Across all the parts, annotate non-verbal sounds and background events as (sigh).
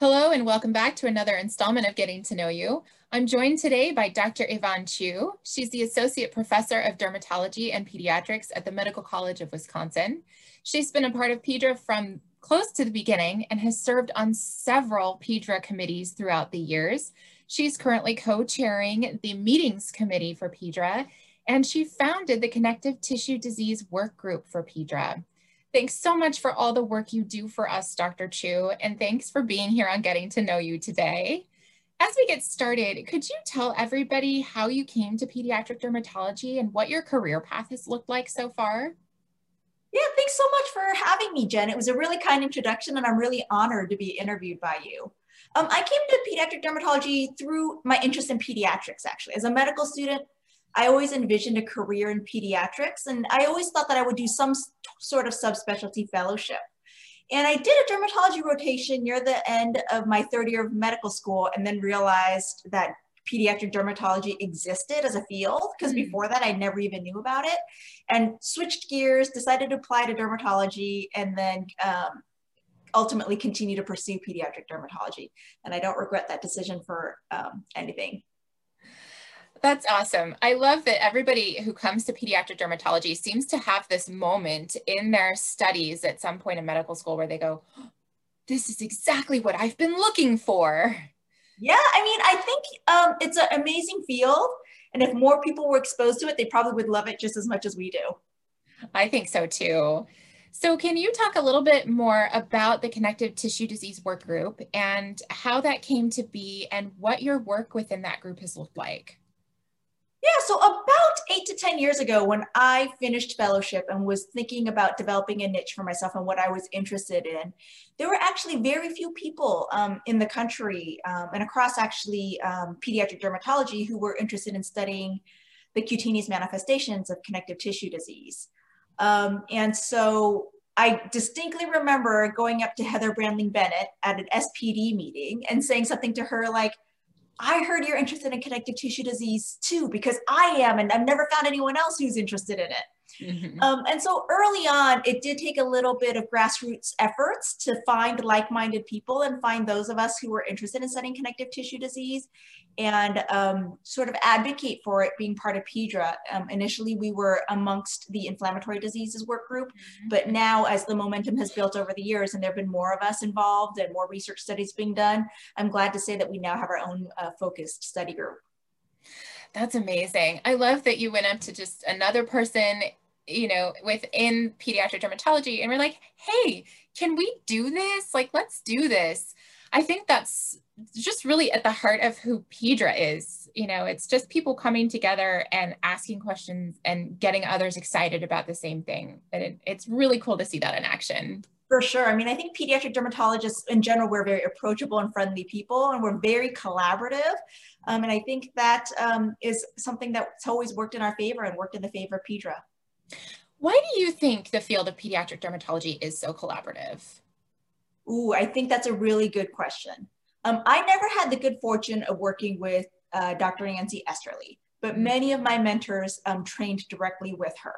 Hello and welcome back to another installment of Getting to Know You. I'm joined today by Dr. Yvonne Chiu. She's the Associate Professor of Dermatology and Pediatrics at the Medical College of Wisconsin. She's been a part of PEDRA from close to the beginning and has served on several PEDRA committees throughout the years. She's currently co-chairing the meetings committee for PEDRA, and she founded the Connective Tissue Disease Work Group for PEDRA. Thanks so much for all the work you do for us, Dr. Chiu, and thanks for being here on Getting to Know You today. As we get started, could you tell everybody how you came to pediatric dermatology and what your career path has looked like so far? Yeah, thanks so much for having me, Jen. It was a really kind introduction, and I'm really honored to be interviewed by you. Um, I came to pediatric dermatology through my interest in pediatrics, actually. As a medical student, I always envisioned a career in pediatrics, and I always thought that I would do some sort of subspecialty fellowship. And I did a dermatology rotation near the end of my third year of medical school, and then realized that pediatric dermatology existed as a field because mm-hmm. before that I never even knew about it and switched gears, decided to apply to dermatology and then um, ultimately continue to pursue pediatric dermatology. And I don't regret that decision for um, anything. That's awesome. I love that everybody who comes to pediatric dermatology seems to have this moment in their studies at some point in medical school where they go, this is exactly what I've been looking for. Yeah, I mean, I think um, it's an amazing field. And if more people were exposed to it, they probably would love it just as much as we do. I think so too. So can you talk a little bit more about the connective tissue disease work group and how that came to be and what your work within that group has looked like? Yeah, so about eight to 10 years ago, when I finished fellowship and was thinking about developing a niche for myself and what I was interested in, there were actually very few people um, in the country um, and across actually um, pediatric dermatology who were interested in studying the cutaneous manifestations of connective tissue disease. Um, and so I distinctly remember going up to Heather Brandling Bennett at an SPD meeting and saying something to her like, I heard you're interested in connective tissue disease too, because I am, and I've never found anyone else who's interested in it. Mm-hmm. Um, and so early on, it did take a little bit of grassroots efforts to find like minded people and find those of us who were interested in studying connective tissue disease and um, sort of advocate for it being part of PEDRA. Um, initially, we were amongst the inflammatory diseases work group, mm-hmm. but now as the momentum has built over the years and there have been more of us involved and more research studies being done, I'm glad to say that we now have our own uh, focused study group. That's amazing. I love that you went up to just another person you know, within pediatric dermatology, and we're like, hey, can we do this? Like, let's do this. I think that's just really at the heart of who PEDRA is. You know, it's just people coming together and asking questions and getting others excited about the same thing. And it, it's really cool to see that in action. For sure. I mean, I think pediatric dermatologists in general, we're very approachable and friendly people, and we're very collaborative. Um, and I think that um, is something that's always worked in our favor and worked in the favor of PEDRA. Why do you think the field of pediatric dermatology is so collaborative? Ooh, I think that's a really good question. Um, I never had the good fortune of working with uh, Dr. Nancy Esterly, but mm-hmm. many of my mentors um, trained directly with her.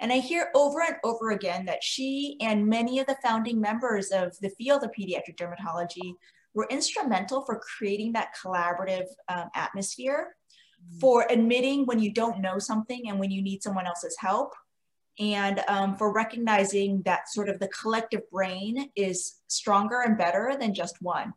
And I hear over and over again that she and many of the founding members of the field of pediatric dermatology were instrumental for creating that collaborative um, atmosphere, mm-hmm. for admitting when you don't know something and when you need someone else's help, and um, for recognizing that sort of the collective brain is stronger and better than just one.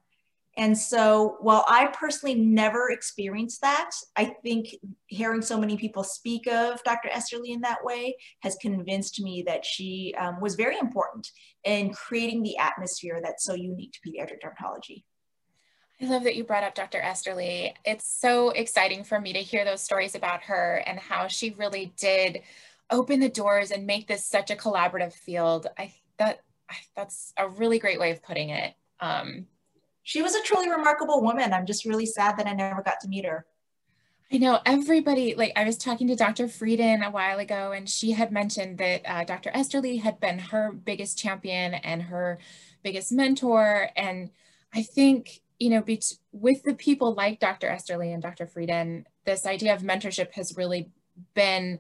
And so while I personally never experienced that, I think hearing so many people speak of Dr. Esterly in that way has convinced me that she um, was very important in creating the atmosphere that's so unique to pediatric dermatology. I love that you brought up Dr. Esterly. It's so exciting for me to hear those stories about her and how she really did open the doors and make this such a collaborative field. I that that's a really great way of putting it. Um, she was a truly remarkable woman. I'm just really sad that I never got to meet her. I know everybody, like I was talking to Dr. Frieden a while ago, and she had mentioned that uh, Dr. Esterly had been her biggest champion and her biggest mentor. And I think, you know, with the people like Dr. Esterly and Dr. Frieden, this idea of mentorship has really been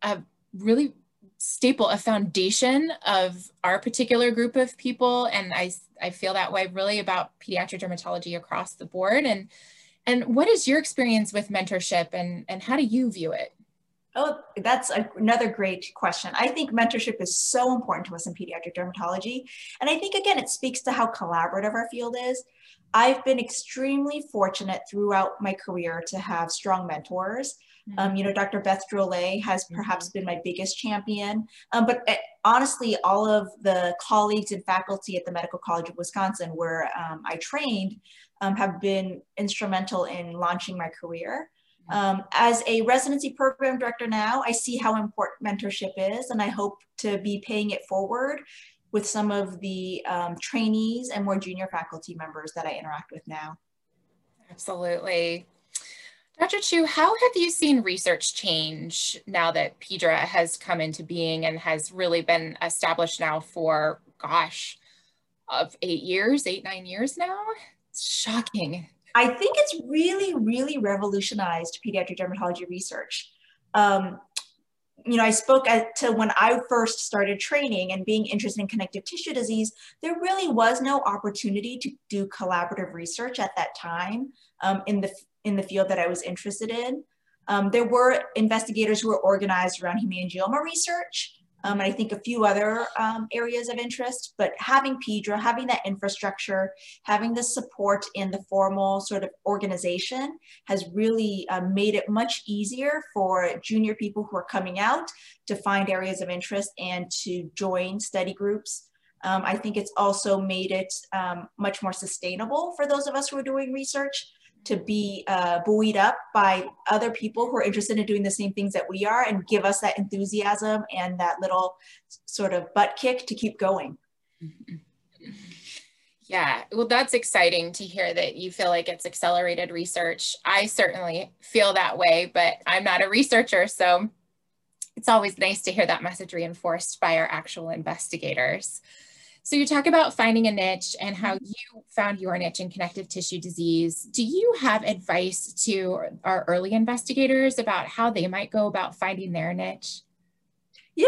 a really staple, a foundation of our particular group of people. And I, I feel that way really about pediatric dermatology across the board. And, and what is your experience with mentorship and, and how do you view it? Oh, that's a, another great question. I think mentorship is so important to us in pediatric dermatology. And I think, again, it speaks to how collaborative our field is. I've been extremely fortunate throughout my career to have strong mentors. Mm-hmm. Um, you know, Dr. Beth Drolet has mm-hmm. perhaps been my biggest champion. Um, but uh, honestly, all of the colleagues and faculty at the Medical College of Wisconsin, where um, I trained, um, have been instrumental in launching my career. Um, as a residency program director now, I see how important mentorship is, and I hope to be paying it forward with some of the um, trainees and more junior faculty members that I interact with now. Absolutely. Dr. Chiu, how have you seen research change now that PEDRA has come into being and has really been established now for, gosh, of eight years, eight, nine years now? It's shocking. I think it's really, really revolutionized pediatric dermatology research. Um, you know, I spoke at, to when I first started training and being interested in connective tissue disease, there really was no opportunity to do collaborative research at that time um, in, the, in the field that I was interested in. Um, there were investigators who were organized around hemangioma research, um, and I think a few other um, areas of interest. But having PEDRA, having that infrastructure, having the support in the formal sort of organization has really uh, made it much easier for junior people who are coming out to find areas of interest and to join study groups. Um, I think it's also made it um, much more sustainable for those of us who are doing research to be uh, buoyed up by other people who are interested in doing the same things that we are and give us that enthusiasm and that little sort of butt kick to keep going. (laughs) Yeah, well, that's exciting to hear that you feel like it's accelerated research. I certainly feel that way, but I'm not a researcher, so it's always nice to hear that message reinforced by our actual investigators. So you talk about finding a niche and how mm-hmm. you found your niche in connective tissue disease. Do you have advice to our early investigators about how they might go about finding their niche? Yeah,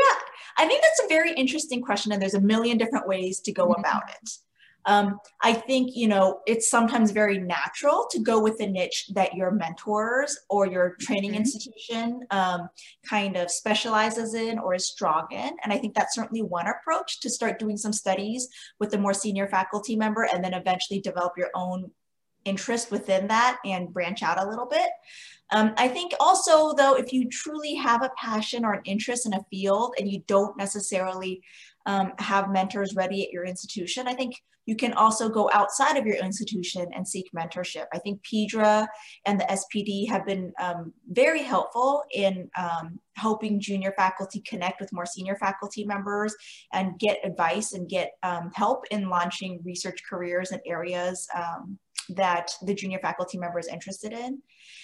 I think that's a very interesting question, and there's a million different ways to go mm-hmm. about it. Um, I think, you know, it's sometimes very natural to go with the niche that your mentors or your training mm-hmm. institution um, kind of specializes in or is strong in. And I think that's certainly one approach to start doing some studies with a more senior faculty member and then eventually develop your own interest within that and branch out a little bit. Um, I think also, though, if you truly have a passion or an interest in a field and you don't necessarily um, have mentors ready at your institution, I think you can also go outside of your institution and seek mentorship. I think PEDRA and the SPD have been um, very helpful in um, helping junior faculty connect with more senior faculty members and get advice and get um, help in launching research careers in areas um, that the junior faculty member is interested in.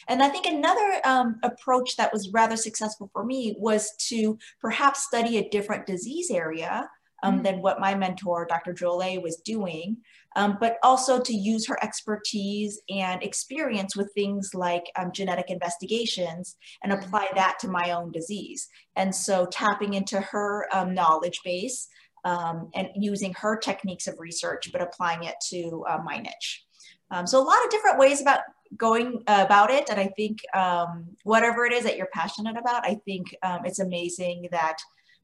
And I think another um, approach that was rather successful for me was to perhaps study a different disease area um, mm-hmm. than what my mentor, Dr. Drolet, was doing, um, but also to use her expertise and experience with things like um, genetic investigations and mm-hmm. apply that to my own disease. And so tapping into her um, knowledge base um, and using her techniques of research, but applying it to uh, my niche. Um, so a lot of different ways about going uh, about it. And I think um, whatever it is that you're passionate about, I think um, it's amazing that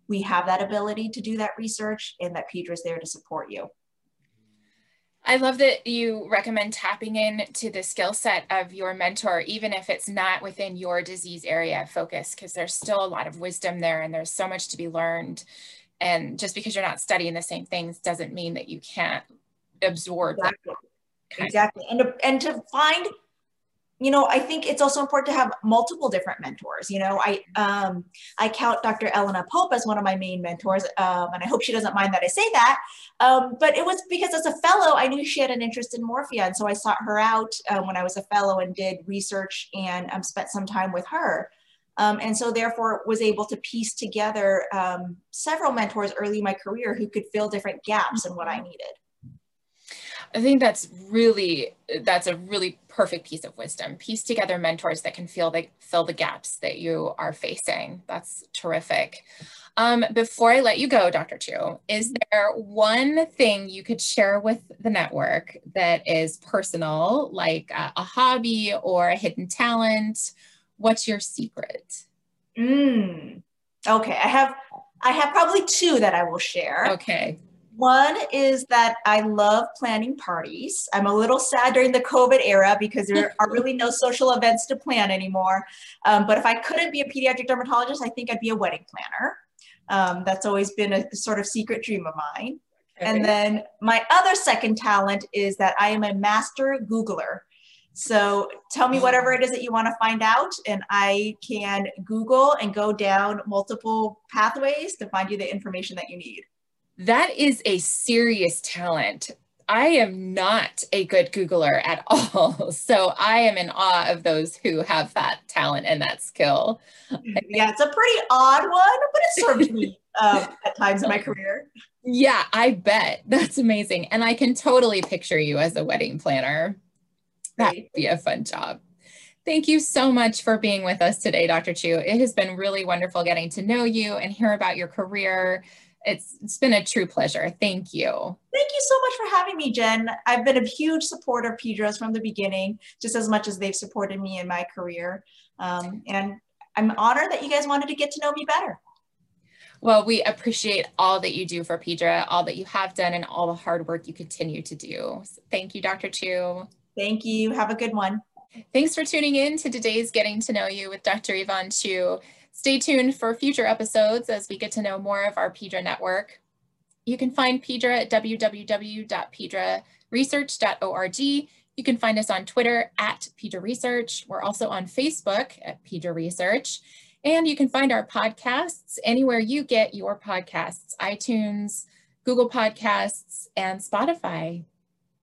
we have that ability to do that research and that PEDRA is there to support you. I love that you recommend tapping into the skill set of your mentor, even if it's not within your disease area of focus, because there's still a lot of wisdom there and there's so much to be learned. And just because you're not studying the same things doesn't mean that you can't absorb. Exactly. Exactly. And to, and to find you know, I think it's also important to have multiple different mentors. You know, I um, I count Dr. Elena Pope as one of my main mentors, um, and I hope she doesn't mind that I say that. Um, but it was because as a fellow, I knew she had an interest in morphea, and so I sought her out um, when I was a fellow and did research and um, spent some time with her. Um, and so therefore was able to piece together several mentors early in my career who could fill different gaps in what I needed. I think that's really that's a really perfect piece of wisdom. Piece together mentors that can feel the fill the gaps that you are facing. That's terrific. Um, before I let you go, Dr. Chiu, is there one thing you could share with the network that is personal, like a, a hobby or a hidden talent? What's your secret? Mm. Okay, I have I have probably two that I will share. Okay. One is that I love planning parties. I'm a little sad during the COVID era because there are really no (laughs) social events to plan anymore. Um, but if I couldn't be a pediatric dermatologist, I think I'd be a wedding planner. Um, that's always been a, sort of secret dream of mine. Okay. And then my other second talent is that I am a master Googler. So tell me whatever it is that you want to find out, and I can Google and go down multiple pathways to find you the information that you need. That is a serious talent. I am not a good Googler at (laughs) all. So I am in awe of those who have that talent and that skill. Yeah, it's a pretty odd one, but it served me um, at times in my career. Yeah, I bet. That's amazing. And I can totally picture you as a wedding planner. That would be a fun job. Thank you so much for being with us today, Dr. Chiu. It has been really wonderful getting to know you and hear about your career it's it's been a true pleasure. Thank you. Thank you so much for having me, Jen. I've been a huge supporter of PEDRA's from the beginning, just as much as they've supported me in my career. Um, and I'm honored that you guys wanted to get to know me better. Well, we appreciate all that you do for PEDRA, all that you have done, and all the hard work you continue to do. So thank you, Dr. Chiu. Thank you. Have a good one. Thanks for tuning in to today's Getting to Know You with Dr. Yvonne Chiu. Stay tuned for future episodes as we get to know more of our PEDRA network. You can find PEDRA at www.pedraresearch.org. You can find us on Twitter at PEDRA Research. We're also on Facebook at PEDRA Research. And you can find our podcasts anywhere you get your podcasts, iTunes, Google Podcasts, and Spotify.